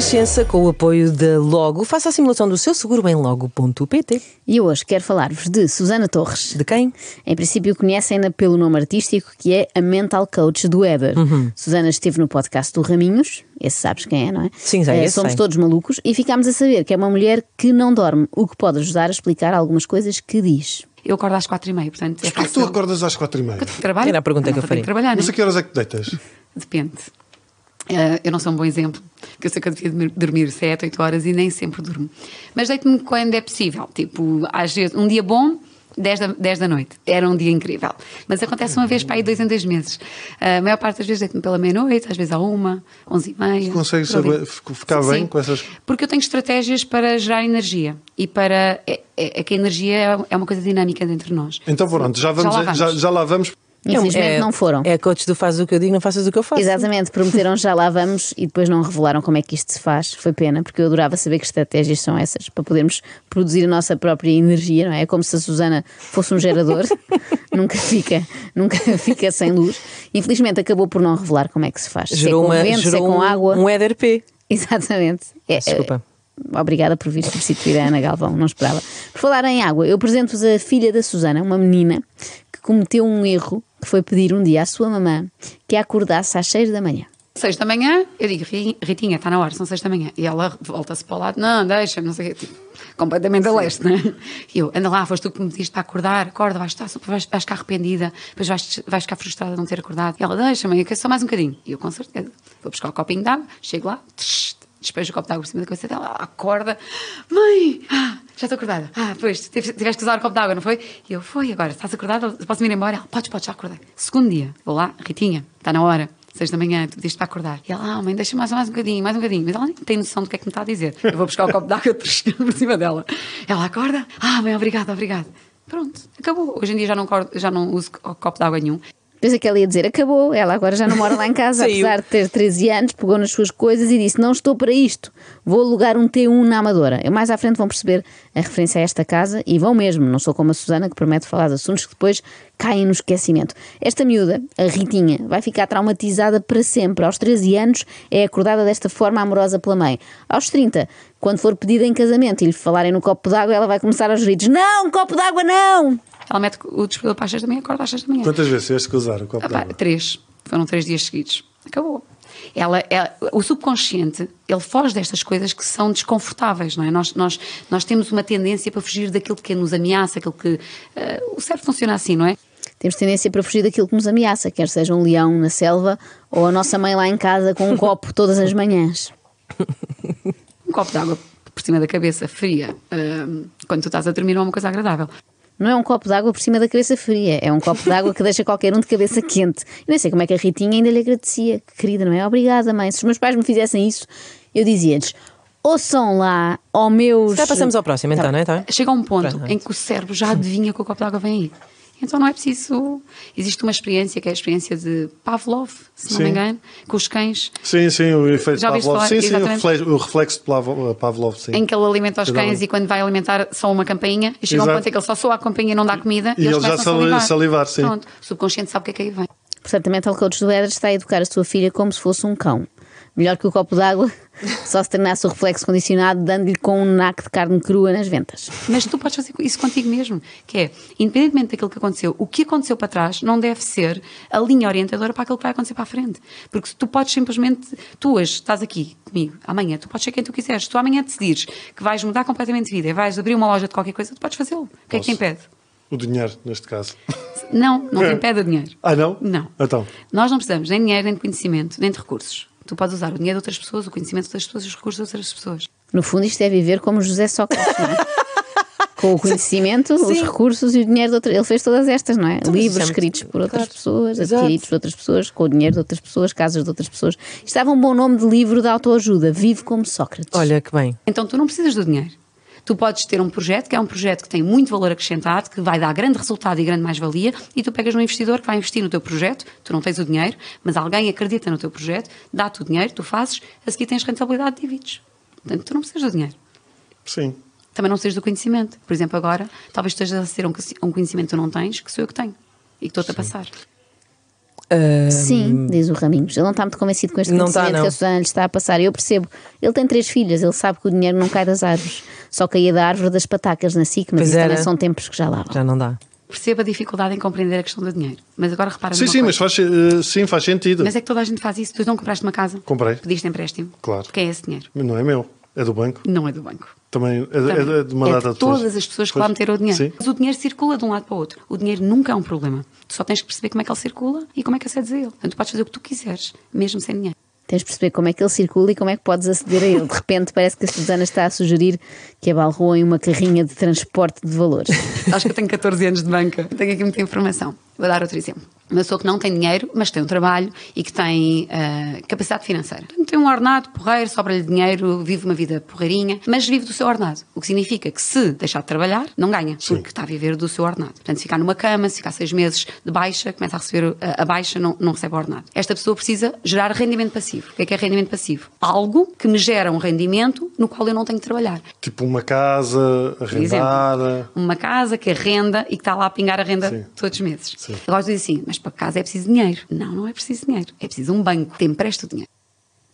Renascença, com o apoio da Logo, faça a simulação do seu seguro em logo.pt. E hoje quero falar-vos de Susana Torres. De quem? Em princípio conhecem-na pelo nome artístico que é a Mental Coach do Éder. Uhum. Susana esteve no podcast do Raminhos, esse sabes quem é, não é? Sim, Eh, esse Somos sei. todos malucos e ficámos a saber que é uma mulher que não dorme, o que pode ajudar a explicar algumas coisas que diz. Eu acordo às quatro e meia, portanto é Mas porquê que tu acordas às quatro e meia? Trabalho? Era a pergunta que eu Não, faria. trabalhar, Mas não a que horas é que deitas? Depende. Eh, eu não sou um bom exemplo, porque eu sei que eu devia dormir- dormir 7, 8 horas e nem sempre durmo. Mas deito-me quando é possível. Tipo, às vezes, um dia bom, 10 da, 10 da noite. Era um dia incrível. Mas acontece uma vez para aí dois em dois meses. Eh, a maior parte das vezes deito-me pela meia-noite, às vezes à uma, 11 e meia. Ali. saber- fic- ficar bem com essas- Porque eu tenho estratégias para gerar energia. E para. É, é, é que a energia é- uma coisa dinâmica dentro de nós. Então pronto, já, vamos, Já já, lá já, vamos. já lá vamos. Infelizmente não foram. É coach do faz o que eu digo, não faças o que eu faço. Exatamente, prometeram já lá vamos e depois não revelaram como é que isto se faz. Foi pena, porque eu adorava saber que estratégias são essas para podermos produzir a nossa própria energia, não é? É como se a Susana fosse um gerador, nunca fica, nunca fica sem luz. Infelizmente acabou por não revelar como é que se faz. se é Gerou, com uma, vento, se é gerou com um, água. um EDRP. Exatamente. É, Desculpa. é, Obrigada por vir substituir a Ana Galvão, não esperava. Por falar em água, eu apresento-vos a filha da Susana, uma menina que cometeu um erro que foi pedir um dia à sua mamã que a acordasse às 6 da manhã. Seis da manhã, eu digo, "Ri- Ritinha, está na hora, são seis da manhã. E ela volta-se para o lado, não, deixa-me, não sei o quê. Tipo, completamente a leste, né? E eu, anda lá, foste tu que me pediste para acordar, acorda, vais, estar, vais, vais ficar arrependida, depois vais, vais ficar frustrada de não ter acordado. E ela, deixa-me, eu quero só mais um bocadinho. E eu, com certeza, vou buscar o copinho de água, chego lá, tsh, despejo o copo de água por cima da cabeça dela, ela acorda, mãe, ah, já estou acordada. Ah, pois, tive- tiveste que usar o copo de água, não foi? E eu, foi, agora, estás acordada? Posso ir embora? Ela, podes, podes, já acordei. Segundo dia, vou lá, Ritinha, está na hora. Seis da manhã, tu pediste para acordar. E ela, ah, mãe, deixa mais, mais um bocadinho, mais um bocadinho. Mas ela nem tem noção do que é que me está a dizer. Eu vou buscar o copo de água por cima dela. Ela acorda, ah, mãe, obrigada, obrigada. Pronto, acabou. Hoje em dia já não, já não uso co- copo de água nenhum. Pensei que ela ia dizer, acabou, ela agora já não mora lá em casa, apesar de ter 13 anos, pegou nas suas coisas e disse, não estou para isto, vou alugar um T1 na Amadora. Eu mais à frente vão perceber a referência a esta casa e vão mesmo, não sou como a Susana que promete falar de assuntos que depois caem no esquecimento. Esta miúda, a Ritinha, vai ficar traumatizada para sempre. Aos 13 anos é acordada desta forma amorosa pela mãe. Aos 30, quando for pedida em casamento e lhe falarem no copo d'água, ela vai começar aos gritos, não, copo d'água não! Ela mete o despertador para as seis da manhã, acorda às seis da manhã. Quantas vezes tiveste que usar o copo Ah, de pá, água? três. Foram três dias seguidos. Acabou. Ela, ela- o subconsciente, ele foge destas coisas que são desconfortáveis, não é? Nós, nós, nós temos uma tendência para fugir daquilo que nos ameaça, aquilo que... eh, o cérebro funciona assim, não é? Temos tendência para fugir daquilo que nos ameaça, quer seja um leão na selva ou a nossa mãe lá em casa com um copo todas as manhãs. Um copo de água por cima da cabeça, fria, eh, quando tu estás a dormir, não é uma coisa agradável. Não é um copo de água por cima da cabeça fria, é um copo de água que deixa qualquer um de cabeça quente. Eu nem sei como é que a Ritinha ainda lhe agradecia. Que querida, não é? Obrigada, mãe. Se os meus pais me fizessem isso, eu dizia-lhes: ouçam lá ao meus. Já passamos ao próximo, então, não é? Tá? Chega a um ponto Pronto. em que o cérebro já adivinha que o copo de água vem aí. Então não é preciso. Existe uma experiência que é a experiência de Pavlov, se não Sim. me engano, com os cães, Sim, sim, o efeito Já ouviste Pavlov. Sim, sim, o Exatamente. reflexo, o reflexo de Pavlov, Pavlov sim. em que ele alimenta os Exatamente. cães e quando vai alimentar só uma campainha e chega a um Exato. ponto em que ele só soa a campainha e não dá comida E eles ele já salivar. salivar, sim. Pronto, o subconsciente sabe o que é que aí vem. Portanto, a Mental Coach do Éder está a educar a sua filha como se fosse um cão. Melhor que o copo de água, só se treinasse o reflexo condicionado, dando-lhe com um naco de carne crua nas ventas. Mas tu podes fazer isso contigo mesmo, que é, independentemente daquilo que aconteceu, o que aconteceu para trás não deve ser a linha orientadora para aquilo que vai acontecer para a frente. Porque tu podes simplesmente, tu hoje estás aqui comigo, amanhã, tu podes ser quem tu quiseres. Se tu amanhã decidires que vais mudar completamente de vida e vais abrir uma loja de qualquer coisa, tu podes fazê-lo. O que é que te impede? O dinheiro, neste caso. Não, não te impede o dinheiro. Ah, não? Não. Então. Nós não precisamos nem de dinheiro, nem de conhecimento, nem de recursos. Tu podes usar o dinheiro de outras pessoas, o conhecimento de outras pessoas e os recursos de outras pessoas. No fundo, isto é viver como José Sócrates, não é? Com o conhecimento, os Sim. recursos e o dinheiro de outra... Ele fez todas estas, não é? Então, Livros escritos por outras Claro. pessoas, Exato. adquiridos por outras pessoas, com o dinheiro de outras pessoas, casas de outras pessoas. Isto Estava um bom nome de livro de autoajuda. Vive como Sócrates. Olha que bem. Então tu não precisas do dinheiro. Tu podes ter um projeto que é um projeto que tem muito valor acrescentado, que vai dar grande resultado e grande mais-valia, e tu pegas um investidor que vai investir no teu projeto, tu não tens o dinheiro, mas alguém acredita no teu projeto, dá-te o dinheiro, tu fazes, a seguir tens rentabilidade de divides. Portanto, tu não precisas do dinheiro. Sim. Também não precisas do conhecimento. Por exemplo, agora, talvez estejas a ser um, um conhecimento que tu não tens, que sou eu que tenho. E que estou-te a passar. Sim, diz o Raminhos. Ele não está muito convencido com este Não conhecimento não. que a Susana lhe está a passar. Eu percebo. Ele tem três filhas, ele sabe que o dinheiro não cai das árvores. Só caía da árvore das patacas na SIC, mas também são tempos que já lá vão. Já não dá. Percebo a dificuldade em compreender a questão do dinheiro. Mas agora repara Sim, sim, mas coisa. faz, eh, sim, faz sentido. Mas é que toda a gente faz isso. Tu não compraste uma casa? Comprei. Pediste empréstimo? Claro. Quem é esse dinheiro? Não é meu, é do banco. Não é do banco. Também é, é de uma É data de todas as pessoas que lá Pois. meteram o dinheiro. Sim. Mas o dinheiro circula de um lado para o outro. O dinheiro nunca é um problema. Tu só tens que perceber como é que ele circula e como é que acedes a ele. Portanto, tu podes fazer o que tu quiseres, mesmo sem dinheiro. Tens de perceber como é que ele circula e como é que podes aceder a ele. De repente parece que a Susana está a sugerir que abalroa em uma carrinha de transporte de valores. Acho que eu tenho 14 anos de banca. Tenho aqui muita informação. Vou dar outro exemplo. Uma pessoa que não tem dinheiro, mas tem um trabalho e que tem ah, capacidade financeira. Portanto, Tem um ordenado porreiro, sobra-lhe dinheiro, vive uma vida porreirinha, mas vive do seu ordenado. O que significa que se deixar de trabalhar, não ganha, porque está a viver do seu ordenado. Portanto, se ficar numa cama, se ficar seis meses de baixa, começa a receber a, a baixa, não, não recebe o ordenado. Esta pessoa precisa gerar rendimento passivo. O que é que é rendimento passivo? Algo que me gera um rendimento no qual eu não tenho que trabalhar. Tipo uma casa Por exemplo, arrendada. uma casa que arrenda e que está lá a pingar a renda Sim. todos os meses. Sim. Agora dizes assim, mas para casa é preciso dinheiro. Não, não é preciso dinheiro. É preciso um banco que te empreste o dinheiro.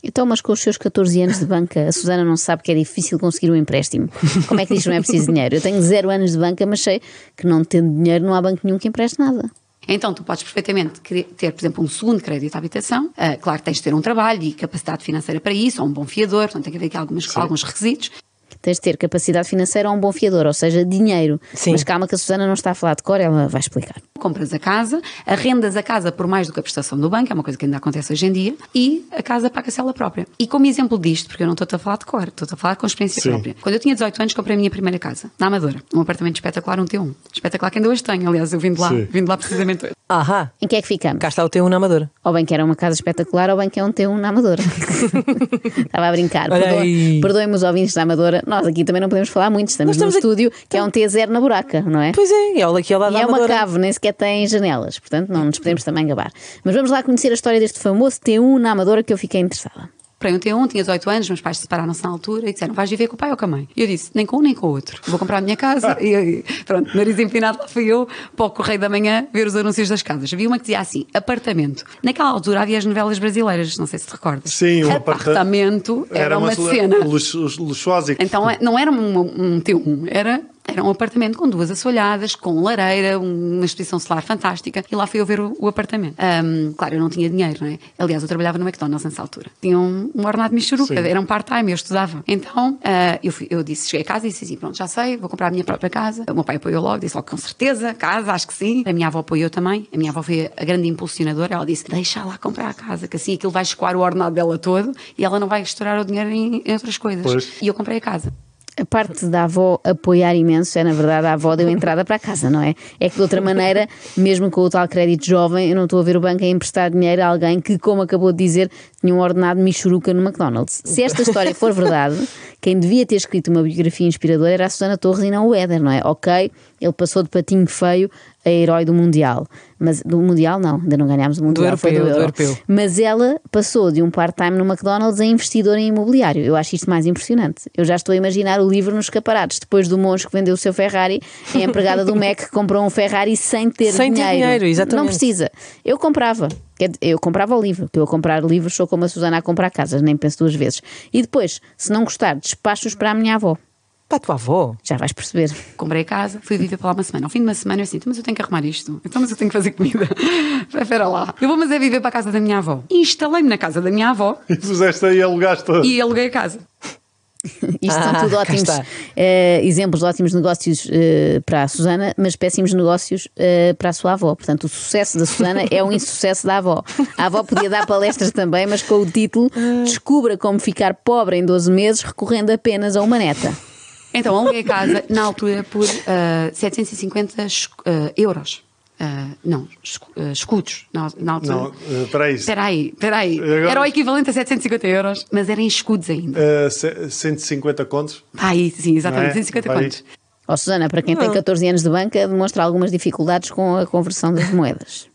Então, mas com os seus 14 anos de banca, a Susana não sabe que é difícil conseguir um empréstimo. Como é que diz que não é preciso dinheiro? Eu tenho zero anos de banca, mas sei que não tendo dinheiro não há banco nenhum que empreste nada. Então, tu podes perfeitamente ter, por exemplo, um segundo crédito à habitação. Ah, claro que tens de ter um trabalho e capacidade financeira para isso, ou um bom fiador, portanto, tem que haver aqui algumas, alguns requisitos. Tens de ter capacidade financeira ou um bom fiador, ou seja, dinheiro. Sim. Mas calma que a Susana não está a falar de cor, ela vai explicar. Compras a casa, arrendas a casa por mais do que a prestação do banco, é uma coisa que ainda acontece hoje em dia, e a casa paga-se ela própria. E como exemplo disto, porque eu não estou a falar de cor, estou a falar com experiência Sim. própria. Quando eu tinha 18 anos, comprei a minha primeira casa, na Amadora. Um apartamento espetacular, um T1. Espetacular que ainda hoje tenho, aliás, eu vim de lá, Sim. vim de lá precisamente hoje. Ahá. Em que é que ficamos? Cá está o teu na Amadora. Ou bem que era uma casa espetacular, ou bem que é um T1 na Amadora. Estava a brincar. Olha aí. Perdoem-me os ouvintes da Amadora. Nós aqui também não podemos falar muito. Estamos, estamos num aqui- estúdio que é um T0 na buraca, não é? Pois é, é o daqui ao lado E da é uma Amadora. cave, nem sequer tem janelas, portanto não nos podemos também gabar. Mas vamos lá conhecer a história deste famoso T1 na Amadora que eu fiquei interessada. Comprei um T1, tinha 18 anos, meus pais separaram-se na altura e disseram: vais viver com o pai ou com a mãe? E eu disse: nem com um nem com o outro. Vou comprar a minha casa. e, pronto, nariz empinado, lá fui eu para o Correio da Manhã ver os anúncios das casas. Havia uma que dizia assim: apartamento. Naquela altura havia as novelas brasileiras, não sei se te recordas. Sim, um aparta- apartamento era, uma cena. luxu- luxuosa. e- Então é- não era um, um T1, era, era um apartamento com duas assoalhadas, com lareira, uma exposição solar fantástica. E lá fui eu ver o, o apartamento. Ahm, claro, eu não tinha dinheiro, não é? Aliás, eu trabalhava no McDonald's nessa altura. Tinha um, um ordenado michuruca, era um part-time, eu estudava. Então ah, eu, fui- eu disse, cheguei a casa e disse assim: pronto, já sei, vou comprar a minha própria casa. O meu pai apoiou logo, disse logo com certeza, casa, acho que sim. A minha avó apoiou também. A minha avó foi a grande impulsionadora. Ela disse: deixa lá comprar a casa, que assim aquilo vai escoar o ordenado dela todo e ela não vai estourar o dinheiro em, em outras coisas. Pois. E eu comprei a casa. A parte da avó apoiar imenso é, na verdade, a avó deu entrada para a casa, não é? É que de outra maneira, mesmo com o tal crédito jovem, eu não estou a ver o banco a emprestar dinheiro a alguém que, como acabou de dizer, tinha um ordenado michuruca no McDonald's. Se esta história for verdade, quem devia ter escrito uma biografia inspiradora era a Susana Torres e não o Éder, não é? Ok, ele passou de patinho feio a herói do Mundial. Mas do Mundial não, ainda não ganhámos o Mundial, foi europeu, do Euro. europeu. Mas ela passou de um part-time no McDonald's a investidora em imobiliário. Eu acho isto mais impressionante. Eu já estou a imaginar o livro nos escaparates. Depois do monge que vendeu o seu Ferrari, a empregada do Mac que comprou um Ferrari sem ter Sem ter dinheiro. dinheiro, exatamente. Não precisa. Eu comprava. Eu comprava o livro, que eu a comprar livros sou como a Susana a comprar casas, nem penso duas vezes. E depois, se não gostar, despacho-os para a minha avó. Para a tua avó. Já vais perceber. Comprei a casa, fui viver para lá uma semana. Ao fim de uma semana eu assim, "Então, mas eu tenho que arrumar isto. Então, mas eu tenho que fazer comida. Espera lá. Eu vou, mas é viver para a casa da minha avó. Instalei-me na casa da minha avó E puseste aí e alugaste. e aluguei a casa. Isto Ah, são tudo ótimos eh, exemplos de ótimos negócios eh, para a Susana, mas péssimos negócios eh, para a sua avó. Portanto, o sucesso da Susana é um insucesso da avó. A avó podia dar palestras também, mas com o título Descubra como ficar pobre em 12 meses recorrendo apenas a uma neta. Então, aluguei a casa na altura por ah, 750 esc- ah, euros. Ah, não, ah, escudos na, na altura. Não, eh, espera aí. Espera aí, espera aí. Agora- Era o equivalente a 750 euros, mas era em escudos ainda. Eh, ce- 150 contos. Aí, sim, exatamente, Não é? 150 Vai. contos. Ó Susana, para quem tem 14 anos de banca, demonstra algumas dificuldades com a conversão das moedas.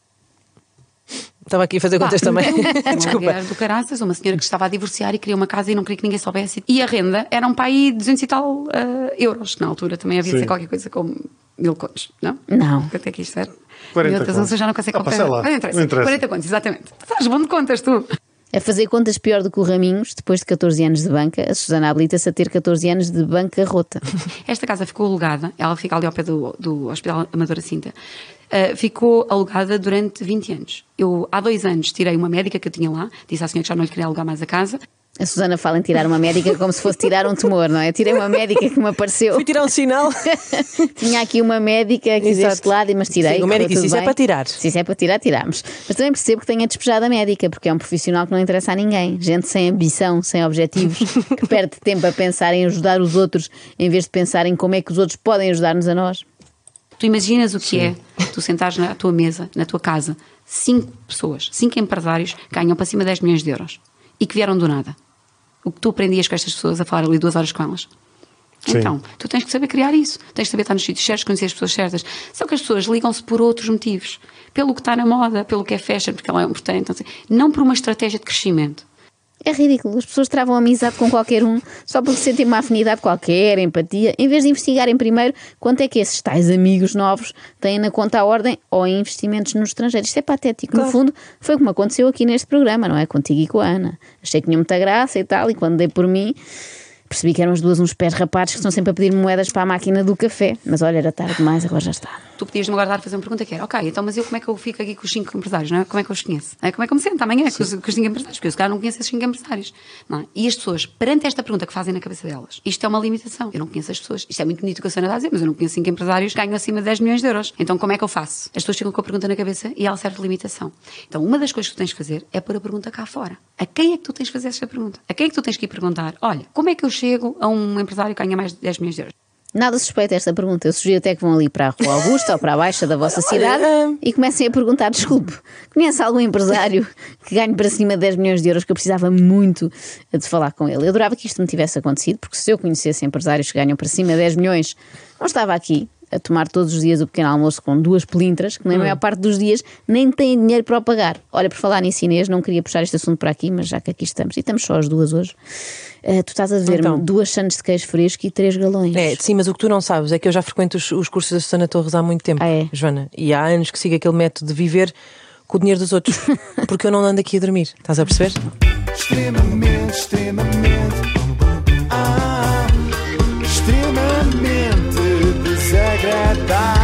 Estava aqui a fazer contas também. Uma Desculpa. mulher do caraças, uma senhora que estava a divorciar e queria uma casa e não queria que ninguém soubesse. E a renda era um para aí 200 e tal ah, euros. Na altura também havia de ser qualquer coisa como mil contos, não? Não. Quanto é que isto era? 40 Meu Deus, contos. eu já não consigo Ah, comprar. sei lá, Não interessa. não interessa. 40 contos, exatamente. Estás bom de contas, tu. A fazer contas pior do que o Raminhos, depois de 14 anos de banca, a Susana habilita-se a ter 14 anos de bancarrota. Esta casa ficou alugada, ela fica ali ao pé do, do Hospital Amadora Cinta. Uh, ficou alugada durante 20 anos. Eu, há dois anos, tirei uma médica que eu tinha lá, disse à senhora que já não lhe queria alugar mais a casa. A Susana fala em tirar uma médica como se fosse tirar um tumor, não é? Tirei uma médica que me apareceu. Fui tirar um sinal. Tinha aqui uma médica aqui Exato. deste lado, mas tirei. Sim, o médico disse, "Isso é bem." para tirar. Se isso é para tirar, tiramos. Mas também percebo que tenha despejado a médica, porque é um profissional que não interessa a ninguém. Gente sem ambição, sem objetivos, que perde tempo a pensar em ajudar os outros em vez de pensar em como é que os outros podem ajudar-nos a nós. Tu imaginas o que é tu sentares na tua mesa, na tua casa, cinco pessoas, cinco empresários que ganham para cima de 10 milhões de euros e que vieram do nada. O que tu aprendias com estas pessoas a falar ali duas horas com elas? Sim. Então, tu tens que saber criar isso. Tens que saber estar nos sítios certos, conhecer as pessoas certas. Só que as pessoas ligam-se por outros motivos. Pelo que está na moda, pelo que é fashion, porque ela é importante. Não, sei. não por uma estratégia de crescimento. É ridículo. As pessoas travam amizade com qualquer um só porque sentem uma afinidade qualquer, empatia, em vez de investigarem primeiro quanto é que esses tais amigos novos têm na conta à ordem ou em investimentos no estrangeiro. Isto é patético. No fundo, foi como aconteceu aqui neste programa, não é? Contigo e com a Ana. Achei que tinha muita graça e tal, e quando dei por mim. Percebi que eram as duas uns pés rapados que estão sempre a pedir moedas para a máquina do café. Mas olha, era tarde demais, agora já está. Tu podias-me agora dar a fazer uma pergunta que era, ok, então mas eu como é que eu fico aqui com os cinco empresários, não é? Como é que eu os conheço? É, como é que eu me sento amanhã com os, com os cinco empresários? Porque eu se calhar não conheço esses cinco empresários. Não é? E as pessoas, perante esta pergunta que fazem na cabeça delas, isto é uma limitação. Eu não conheço as pessoas. Isto é muito bonito o que a Sana está a dizer, mas eu não conheço cinco empresários que ganham acima de 10 milhões de euros. Então como é que eu faço? As pessoas ficam com a pergunta na cabeça e ela serve de limitação. Então uma das coisas que tu tens de fazer é pôr a pergunta cá fora. A quem é que tu tens de fazer esta pergunta? A quem é que tu tens que ir perguntar? Olha, como é que eu chego a um empresário que ganha mais de 10 milhões de euros? Nada suspeita esta pergunta. Eu sugiro até que vão ali para a Rua Augusta ou para a Baixa da vossa cidade ah. e comecem a perguntar: desculpe, conhece algum empresário que ganhe para cima de 10 milhões de euros que eu precisava muito de falar com ele? Eu adorava que isto me tivesse acontecido, porque se eu conhecesse empresários que ganham para cima de 10 milhões, não estava aqui a tomar todos os dias o pequeno almoço com duas pelintras, que na maior parte dos dias nem têm dinheiro para o pagar. Olha, por falar nisso, Inês, não queria puxar este assunto para aqui, mas já que aqui estamos, e estamos só as duas hoje, eh, tu estás a ver-me Então. duas sandes de queijo fresco e três galões. É, sim, mas o que tu não sabes é que eu já frequento os, os cursos da Susana Torres há muito tempo, Ah, é? Joana. E há anos que sigo aquele método de viver com o dinheiro dos outros. Porque eu não ando aqui a dormir. Estás a perceber? extremamente, extremamente, tão